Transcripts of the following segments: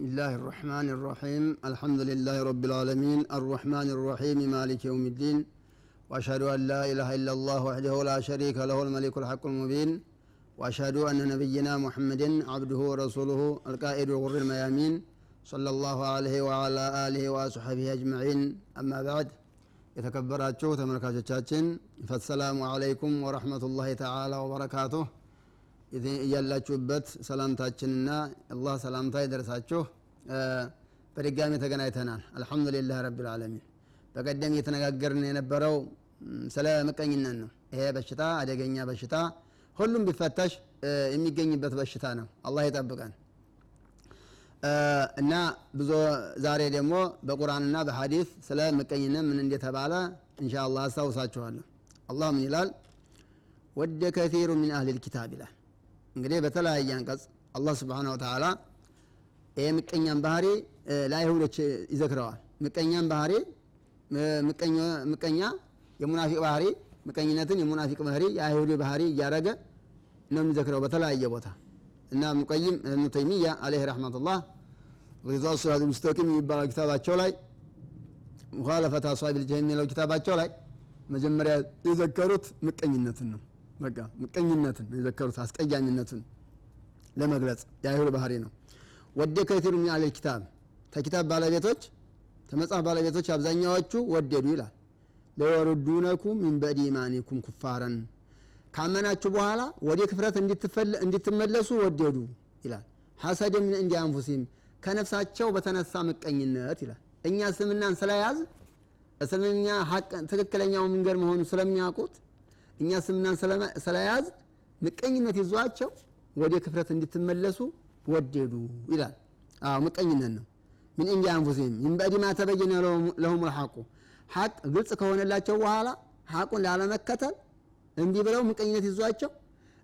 بسم الله الرحمن الرحيم. الحمد لله رب العالمين. الرحمن الرحيم. مالك يوم الدين. وأشهد أن لا إله إلا الله وحده لا شريك له الملك الحق المبين. وأشهد أن نبينا محمد عبده ورسوله القائد غر الميامين. صلى الله عليه وعلى آله وصحبه أجمعين. أما بعد يتكبرات شوثة ملكات فالسلام عليكم ورحمة الله تعالى وبركاته. እያላችሁበት ሰላምታችንና አላህ ሰላምታ ይደርሳችሁ። በድጋሚ ተገናኝተናል። አልሐምዱሊላህ ረቢልዓለሚን በቀደም እየተነጋገርን የነበረው ስለ ምቀኝነት ነው። ይሄ በሽታ አደገኛ በሽታ ሁሉም ቢፈተሽ የሚገኝበት በሽታ ነው። አላህ ይጠብቀን። እና ብዙ ዛሬ ደግሞ በቁርአንና በሐዲስ ስለ ምቀኝነት ምን እንደተባለ እንሻ አላህ አስታውሳችኋለሁ። አላህ ምን ይላል? ወደ ከቲሩ ሚን አህል ልኪታብ ይላል እንግዲህ በተለያየ አንቀጽ አላህ ስብሓን ወተላ ይህ ምቀኛን ባህሪ ለአይሁዶች ይዘክረዋል። ምቀኛን ባህሪ ምቀኛ የሙናፊቅ ባህሪ ምቀኝነትን የሙናፊቅ ባህሪ የአይሁድ ባህሪ እያደረገ ነው የሚዘክረው በተለያየ ቦታ። እና ሙቀይም እብኑ ተይሚያ አለህ ረሕመቱላህ ሪዛ ስራት ሙስተቂም የሚባለው ኪታባቸው ላይ ሙኻለፈት አስዋብ ልጀህም የሚለው ኪታባቸው ላይ መጀመሪያ የዘከሩት ምቀኝነትን ነው በቃ ምቀኝነትን የዘከሩት አስቀያሚነትን ለመግለጽ የአይሁድ ባህሪ ነው። ወደ ከቲሩ ሚን አህል ኪታብ ተኪታብ ባለቤቶች ተመጽሐፍ ባለቤቶች አብዛኛዎቹ ወደዱ ይላል። ለወሩዱነኩም ሚን በዕድ ኢማኒኩም ኩፋረን ካመናችሁ በኋላ ወደ ክፍረት እንድትመለሱ ወደዱ ይላል። ሐሰድ ምን እንዲ አንፉሲም ከነፍሳቸው በተነሳ ምቀኝነት ይላል። እኛ እስልምናን ስለያዝ እስልምኛ ትክክለኛው መንገድ መሆኑ ስለሚያውቁት እኛ እስልምናን ስለያዝ ምቀኝነት ይዟቸው ወደ ክፍረት እንድትመለሱ ወደዱ ይላል። አዎ ምቀኝነት ነው። ምን እንዲ አንፉሲም ምን በዕድ ማ ተበየነ ለሁም ልሐቁ ሐቅ ግልጽ ከሆነላቸው በኋላ ሐቁን ላለመከተል እንዲህ ብለው ምቀኝነት ይዟቸው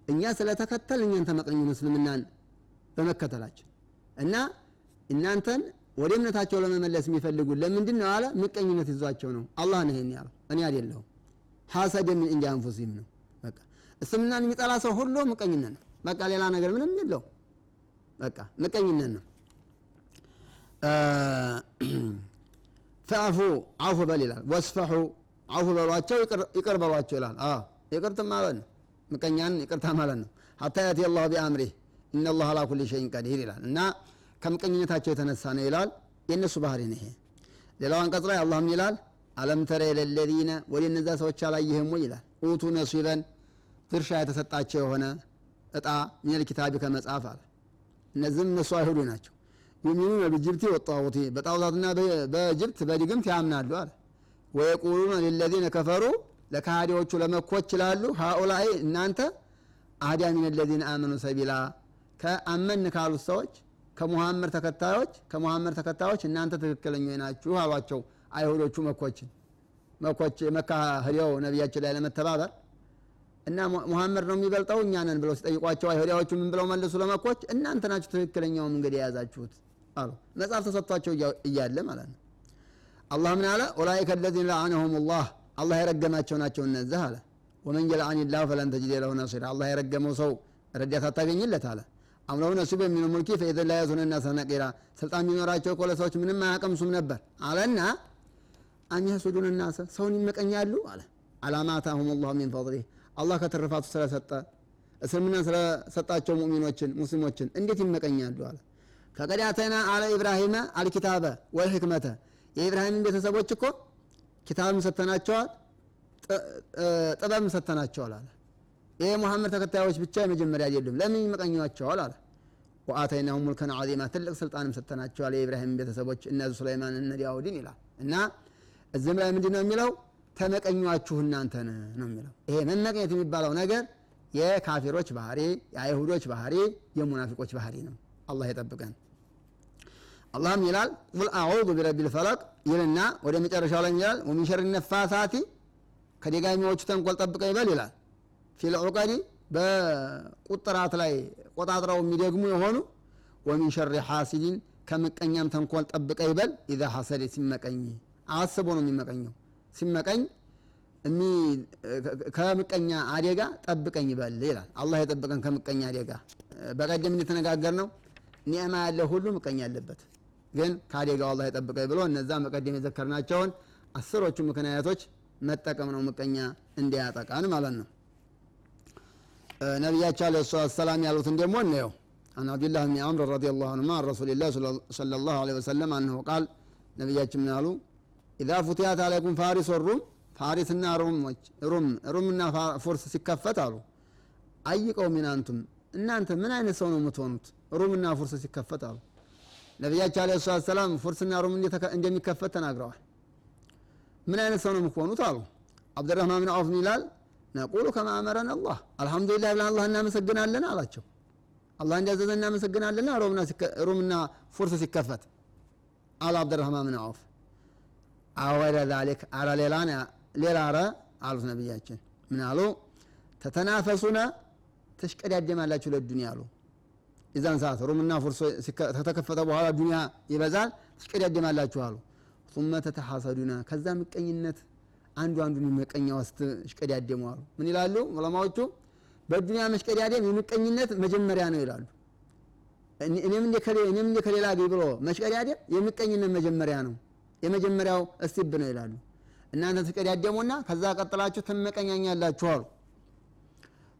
እኛ ስለተከተል እኛን ተመቀኙን እስልምናን በመከተላችን። እና እናንተን ወደ እምነታቸው ለመመለስ የሚፈልጉት ለምንድን ነው አለ ምቀኝነት ይዟቸው ነው። አላህ ነው ያለው። እኔ አይደለሁም ሐሰድ ምን እንዲ አንፉሲም ነው። በቃ እስልምናን የሚጠላ ሰው ሁሉ ምቀኝነት ነው። በቃ ሌላ ነገር ምንም የለው በቃ ምቀኝነት ነው። ፈዕፉ አውፍ በል ይላል። ወስፈሑ አውፍ በሏቸው ይቅር በሏቸው ይላል። ይቅርት ማለት ነው። ምቀኛን ይቅርታ ማለት ነው። ሀታ ያቲ አላሁ ቢአምሪህ ኢነላህ አላ ኩሊ ሸይን ቀዲር ይላል። እና ከምቀኝነታቸው የተነሳ ነው ይላል። የእነሱ ባህሪ ነው ይሄ። ሌላው አንቀጽ ላይ አላህ ምን ይላል አለም ተረ ለለዚነ ወደ እነዛ ሰዎች አላየህም ወይ ይላል። ኡቱ ነሲበን ድርሻ የተሰጣቸው የሆነ እጣ ሚነል ኪታቢ ከመጽሐፍ አለ። እነዚህም እነሱ አይሁዱ ናቸው። ዩሚኑነ ብጅብቲ ወጣሁቲ በጣዖታትና በጅብት በድግምት ያምናሉ አለ። ወየቁሉነ ሊለዚነ ከፈሩ ለካሃዲዎቹ ለመኮች ይላሉ። ሃኡላይ እናንተ አህዳ ሚን ለዚነ አመኑ ሰቢላ ከአመን ካሉት ሰዎች ከሙሐመድ ተከታዮች ከሙሐመድ ተከታዮች እናንተ ትክክለኞች ናችሁ አሏቸው አይሁዶቹ መኮችን መኮች መካ ህዲያው ነቢያችን ላይ ለመተባበር እና ሙሐመድ ነው የሚበልጠው እኛ ነን ብለው ሲጠይቋቸው አይሁዳዎቹ ምን ብለው መልሱ ለመኮች እናንተ ናችሁ ትክክለኛው መንገድ የያዛችሁት አሉ። መጽሐፍ ተሰጥቷቸው እያለ ማለት ነው። አላህ ምን አለ? ኡላይከ አለዚነ ለዓነሁም ላህ አላህ የረገማቸው ናቸው እነዚህ አለ። ወመን የልዓን ላሁ ፈለን ተጅድ ለሁ ነሲራ አላህ የረገመው ሰው ረዳት አታገኝለት አለ። አምለሁ ነሲብ የሚኑ ሙልኪ ፈኢዘን ላ የዙነ ናሰ ስልጣን ቢኖራቸው እኮ ለሰዎች ምንም አያቀምሱም ነበር አለና አም የሱዱን ናሰ ሰውን ይመቀኛሉ አለ። አላማታሁም ላሁ ሚን ፈضሊህ አላህ ከትርፋቱ ስለሰጠ እስልምና ስለሰጣቸው ሙእሚኖችን ሙስሊሞችን እንዴት ይመቀኛሉ አለ። ፈቀድ አለ ኢብራሂመ አልኪታበ ወልሕክመተ። የኢብራሂምን ቤተሰቦች እኮ ኪታብም ሰተናቸዋል ጥበብም ሰተናቸዋል አለ። ይህ ሙሐመድ ተከታዮች ብቻ የመጀመሪያ አይደሉም። ለምን ይመቀኟቸዋል አለ። ወአተይናሁም ሙልከን ዓዚማ ትልቅ ስልጣንም ሰተናቸዋል የኢብራሂም ቤተሰቦች እነዚ ሱለይማን እነ ይላል። እና እዚህም ላይ ምንድን ነው የሚለው? ተመቀኟችሁ እናንተን ነው የሚለው። ይሄ መመቀኘት የሚባለው ነገር የካፊሮች ባህሪ የአይሁዶች ባህሪ የሙናፊቆች ባህሪ ነው። አላህ የጠብቀን አላህም ይላል ቁል አዑዙ ቢረቢ ልፈለቅ ይልና ወደ መጨረሻው ላይ ይላል ወሚን ነፋሳቲ ከደጋሚዎቹ ተንኮል ጠብቀው ይበል ይላል። ፊልዑቀዲ በቁጥራት ላይ ቆጣጥረው የሚደግሙ የሆኑ ወሚን ሐሲዲን ከምቀኛም ተንኮል ጠብቀ ይበል ኢዛ ሐሰደ ሲመቀኝ አስቦ ነው የሚመቀኘው ሲመቀኝ ከምቀኛ አደጋ ጠብቀኝ ይበል ይላል አላህ የጠብቀን ከምቀኛ አደጋ በቀደም እንደተነጋገር ነው ኒዕማ ያለ ሁሉ ምቀኛ አለበት ግን ከአደጋው አላህ የጠብቀኝ ብሎ እነዛ መቀደም የዘከርናቸውን አስሮቹ ምክንያቶች መጠቀም ነው ምቀኛ እንዲያጠቃን ማለት ነው ነቢያቸው አለ ሰላት ሰላም ያሉትን ደግሞ እንየው عن عبد الله بن عمرو رضي الله عنهما عن رسول الله صلى الله عليه وسلم أنه قال ነቢያችን ምን አሉ إذا فتحت عليكم فارس روم ፋሪስና ሩሞች ሩም ሩምና ፎርስ ሲከፈት አሉ أي قوم أنتم እናንተ ምን አይነት ሰው ነው የምትሆኑት ሩምና ፎርስ ሲከፈት አሉ ነቢያችን عليه الصلاة والسلام ፎርስና ሩም እንደሚከፈት ተናግረዋል ምን አይነት ሰው ነው የምትሆኑት አሉ አብድራህማን ብን አውፍ ይላል نقول كما الله አልሐምዱሊላህ ብለን አላህ እናመሰግናለን አላቸው አላህ እንዲያዘዘ እናመሰግናለን ሩምና ፎርስ ሲከፈት አሉ አብድራህማን ብን አውፍ أو غير ذلك አረ ሌላን ሌላ አረ አሉት ነቢያችን ምን አሉ? تتنافسون ተሽቀዳደማላችሁ ለዱንያ አሉ። የዛን ሰዓት ሩምና ፉርሶ ከተከፈተ በኋላ ዱንያ ይበዛል ትሽቀዳደማላችሁ አሉ። ثم تتحاسدون ከዛ ምቀኝነት አንዱ አንዱን መቀኛ ውስጥ ሽቀዳደሙ አሉ። ምን ይላሉ ዑለማዎቹ? በዱንያ መሽቀዳደም የምቀኝነት መጀመሪያ ነው ይላሉ። እኔም እንደ ከሌላ ብሎ መሽቀዳደም የምቀኝነት መጀመሪያ ነው የመጀመሪያው እስቲብ ነው ይላሉ። እናንተ ትቀዳደሙና ከዛ ቀጥላችሁ ትመቀኛኛላችሁ አሉ።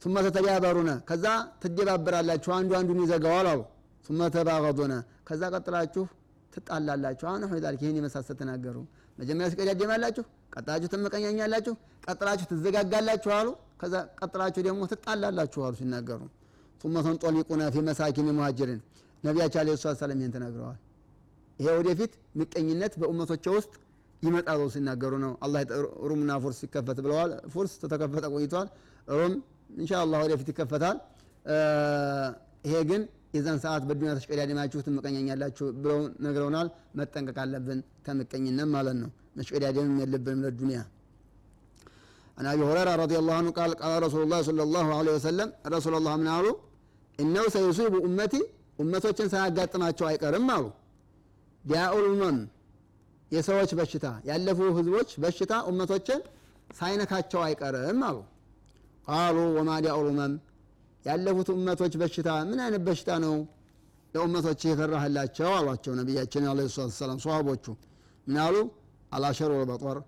ሱመ ተተባበሩነ ከዛ ትደባበራላችሁ፣ አንዱ አንዱን ይዘጋዋል አሉ። ሱመ ተባገዱነ ከዛ ቀጥላችሁ ትጣላላችሁ። አሁን ሆይ ዛልክ ይህን የመሳሰል ተናገሩ። መጀመሪያ ትቀዳደማላችሁ፣ ቀጥላችሁ ትመቀኛኛላችሁ፣ ቀጥላችሁ ትዘጋጋላችሁ አሉ። ከዛ ቀጥላችሁ ደግሞ ትጣላላችሁ አሉ ሲናገሩ ثم تنطلقون في مساكين المهاجرين ነቢያችን عليه السلام ይህን ተናግረዋል። ይሄ ወደፊት ምቀኝነት በእመቶቼ ውስጥ ይመጣሉ ሲናገሩ ነው። አላህ ሩምና ፉርስ ይከፈት ብለዋል። ፉርስ ተተከፈተ ቆይቷል። ሩም እንሻ አላህ ወደፊት ይከፈታል። ይሄ ግን የዛን ሰዓት በዱኒያ ተሽቀዳድማችሁ ትምቀኛኛላችሁ ብለው ነግረውናል። መጠንቀቅ አለብን ከምቀኝነት ማለት ነው። መሽቀዳድም የለብንም ለዱኒያ عن ابي هريره رضي الله عنه قال قال رسول الله صلى الله عليه وسلم رسول الله من قالوا انه سيصيب امتي امتوችን ሳያጋጥማቸው አይቀርም አሉ ዲያኡል የሰዎች በሽታ ያለፉ ህዝቦች በሽታ ኡመቶችን ሳይነካቸው አይቀርም አሉ። ቃሉ ወማ ዲያኡል ያለፉት ኡመቶች በሽታ ምን አይነት በሽታ ነው? ለኡመቶች የፈራህላቸው አሏቸው ነቢያችን አለ ሰላት ሰላም ሰሃቦቹ። ምን አሉ? አላሸሩ በጦር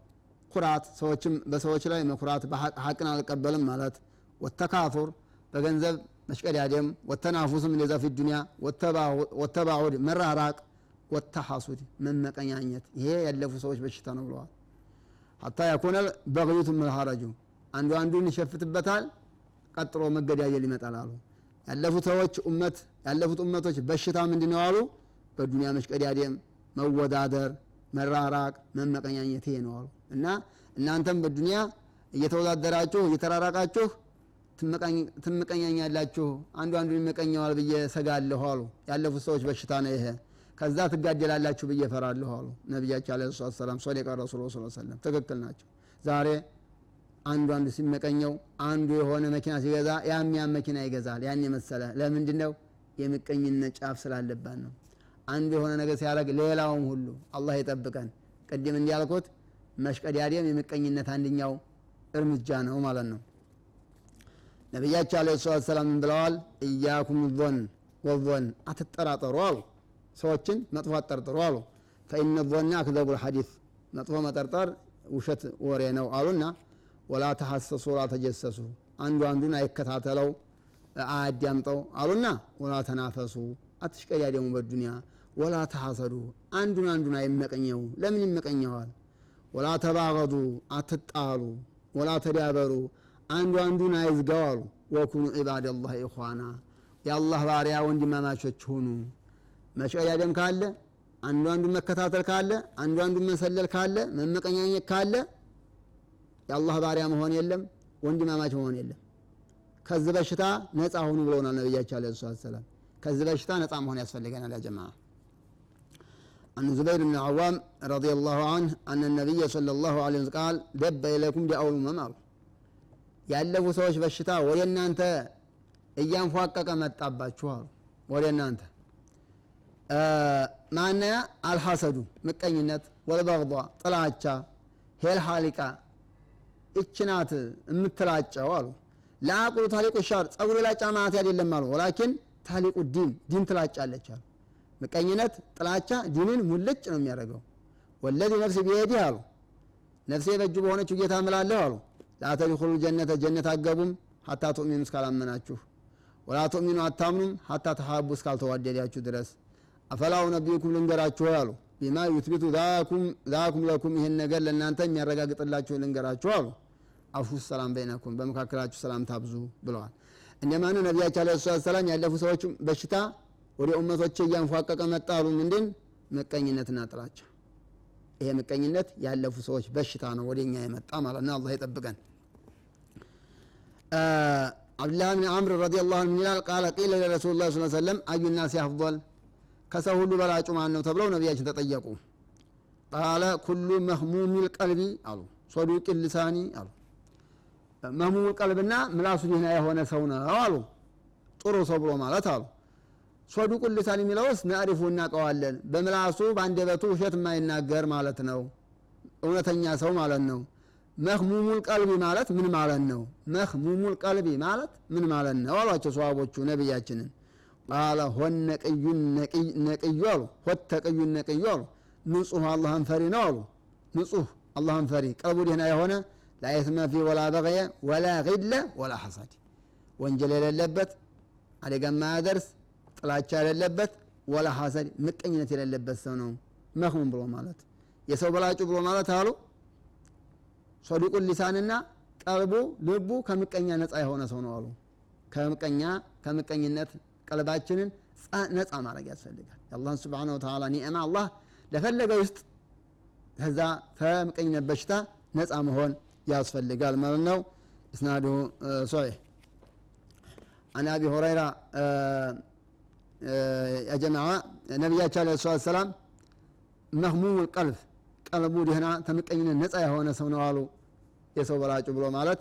ኩራት ሰዎችም በሰዎች ላይ መኩራት ሀቅን አልቀበልም ማለት ወተካፉር በገንዘብ መሽቀዳደም ወተናፉስም እንደዛ ፊ ዱኒያ ወተባዑድ መራራቅ ወተሐሱድ መመቀኛኘት። ይሄ ያለፉ ሰዎች በሽታ ነው ብለዋል። ሀታ ያኮነ በግዩቱ መልሀረጁ አንዱ አንዱን ይሸፍትበታል ቀጥሎ መገዳየል ይመጣል አሉ። ያለፉት ሰዎች ኡመት ያለፉት ኡመቶች በሽታ ምንድን ነው አሉ? በዱኒያ መሽቀዳደም መወዳደር መራራቅ መመቀኛኘት ይሄ ነው አሉ። እና እናንተም በዱኒያ እየተወዳደራችሁ እየተራራቃችሁ ትመቀኛኛላችሁ አንዱ አንዱ ይመቀኘዋል ብዬ ሰጋለሁ አሉ። ያለፉት ሰዎች በሽታ ነው ይሄ ከዛ ትጋደላላችሁ ብዬ ፈራለሁ አሉ። ነቢያቸው አለ ሰላት ሰላም ረሱሉ ስ ሰለም ትክክል ናቸው። ዛሬ አንዱ አንዱ ሲመቀኘው አንዱ የሆነ መኪና ሲገዛ ያም ያን መኪና ይገዛል። ያን የመሰለ ለምንድ ነው የምቀኝነት ጫፍ ስላለባት ነው። አንዱ የሆነ ነገር ሲያደረግ ሌላውም ሁሉ አላህ ይጠብቀን። ቅድም እንዲያልኩት መሽቀዳደም የምቀኝነት አንደኛው እርምጃ ነው ማለት ነው። ነቢያቸው አለ ሰላት ሰላም ብለዋል? እያኩም ዞን ወዞን አትጠራጠሩ አሉ ሰዎችን መጥፎ አጠርጥሩ አሉ። ፈኢነ ዞና አክዘቡ ልሐዲስ መጥፎ መጠርጠር ውሸት ወሬ ነው አሉና ወላ ተሐሰሱ ወላ ተጀሰሱ አንዱ አንዱን አይከታተለው አያዳምጠው አሉና ወላ ተናፈሱ አትሽቀዳደሙ በዱንያ ወላ ተሐሰዱ አንዱን አንዱን አይመቀኘው ለምን ይመቀኘዋል? ወላ ተባገዱ አትጣሉ ወላ ተዳበሩ አንዱ አንዱን አይዝጋው አሉ። ወኩኑ ዒባደላህ ኢኽዋና የአላህ ባሪያ ወንድማማቾች ሁኑ መሽቀዳደም ካለ አንዱ አንዱን መከታተል ካለ አንዱ አንዱን መሰለል ካለ መመቀኛኘት ካለ የአላህ ባሪያ መሆን የለም ወንድማማች መሆን የለም ከዚህ በሽታ ነፃ ሁኑ ብለውናል ነቢያቸው አለ ሰላት ሰላም ከዚህ በሽታ ነፃ መሆን ያስፈልገናል ያ ጀማ عن زبير بن عوام رضي الله عنه أن النبي صلى الله عليه وسلم قال دب إليكم دعوا الأمم ያለፉ ሰዎች በሽታ ወደ እናንተ እያንፏቀቀ መጣባችሁ አሉ ወደ እናንተ ማነያ الحسد ምቀኝነት والبغضاء ጥላቻ هي الحالقة እችናት የምትላጨው አሉ። لا أقول تحلق الشعر ጸጉር ላጫ ማለት አይደለም አሉ። ولكن تحلق الدين ዲን ትላጫለች አሉ። ምቀኝነት ጥላቻ ዲንን ሙልጭ ነው የሚያደርገው። والذي نفسي بيده አሉ። ነፍሴ በእጁ በሆነችው ጌታ እምላለሁ አሉ። ላተድኹሉ ጀነተ ጀነት አገቡም ሀታ ቱእሚኑ እስካላመናችሁ። ወላ ቱእሚኑ አታምኑም ሀታ ተሓቡ እስካልተዋደዳችሁ ድረስ አፈላው ነቢዩኩም ልንገራችሁ አሉ። ቢማ ዩትቢቱ ዛኩም ለኩም ይህን ነገር ለእናንተ የሚያረጋግጥላችሁ ልንገራችሁ አሉ። አፉ ሰላም በይነኩም በመካከላችሁ ሰላም ታብዙ ብለዋል። እንደማኑ ነቢያቸው አለ ሰላት ሰላም ያለፉ ሰዎች በሽታ ወደ ኡመቶች እያንፏቀቀ መጣ አሉ። ምንድን? ምቀኝነትና ጥላቻ። ይሄ ምቀኝነት ያለፉ ሰዎች በሽታ ነው ወደ እኛ የመጣ ማለት ነው። አላህ ይጠብቀን። አብዱላህ ብን አምር ረዲ ላሁ ምን ይላል ቃለ ቂለ ለረሱሉ ላ ስ ሰለም አዩ ናስ አፍضል ከሰው ሁሉ በላጩ ማን ነው ተብለው ነቢያችን ተጠየቁ። ቃለ ኩሉ መህሙሚ ልቀልቢ አሉ። ሶዱቅ ልሳኒ አሉ። መህሙሙ ቀልብና ምላሱ ደህና የሆነ ሰው ነው አሉ። ጥሩ ሰው ብሎ ማለት አሉ። ሶዱቁ ልሳን የሚለውስ ነዕሪፉ እናውቀዋለን። በምላሱ በአንደበቱ ውሸት የማይናገር ማለት ነው። እውነተኛ ሰው ማለት ነው። መህሙሙል ቀልቢ ማለት ምን ማለት ነው? መህሙሙል ቀልቢ ማለት ምን ማለት ነው? አሏቸው ሰዋቦቹ ነቢያችንን ቃለ ሆን ነቅዩን ነቅዩ አሉ። ሆት ተቅዩን ነቅዩ አሉ። ንጹህ አላህን ፈሪ ነው አሉ። ንጹህ አላህን ፈሪ። ቀልቡ ደህና የሆነ ላየትመ ፊ ወላ በቀየ ወላ ጊለ ወላ ሐሳድ። ወንጀል የሌለበት አደጋ ማያደርስ ጥላቻ የሌለበት ወላ ሐሰድ ምቀኝነት የሌለበት ሰው ነው። መህሙም ብሎ ማለት የሰው በላጩ ብሎ ማለት አሉ። ሶዲቁን ሊሳንና ቀልቡ ልቡ ከምቀኛ ነፃ የሆነ ሰው ነው አሉ። ከምቀኛ ከምቀኝነት ቀልባችንን ነፃ ማድረግ ያስፈልጋል የአላህን ስብሓን ወተላ ኒዕማ አላህ ለፈለገ ውስጥ ከዛ ከምቀኝነት በሽታ ነፃ መሆን ያስፈልጋል ማለት ነው እስናዱ ሶሒሕ عن ابي هريره يا جماعه نبياتنا عليه الصلاه والسلام مهموم القلب ቀልቡ ደህና ተምቀኝነት ነፃ የሆነ ሰው ነው አሉ የሰው በላጩ ብሎ ማለት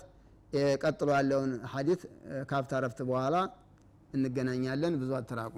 ቀጥሎ ያለውን ሀዲት ካፍታ ረፍት በኋላ እንገናኛለን። ብዙ አትራቁ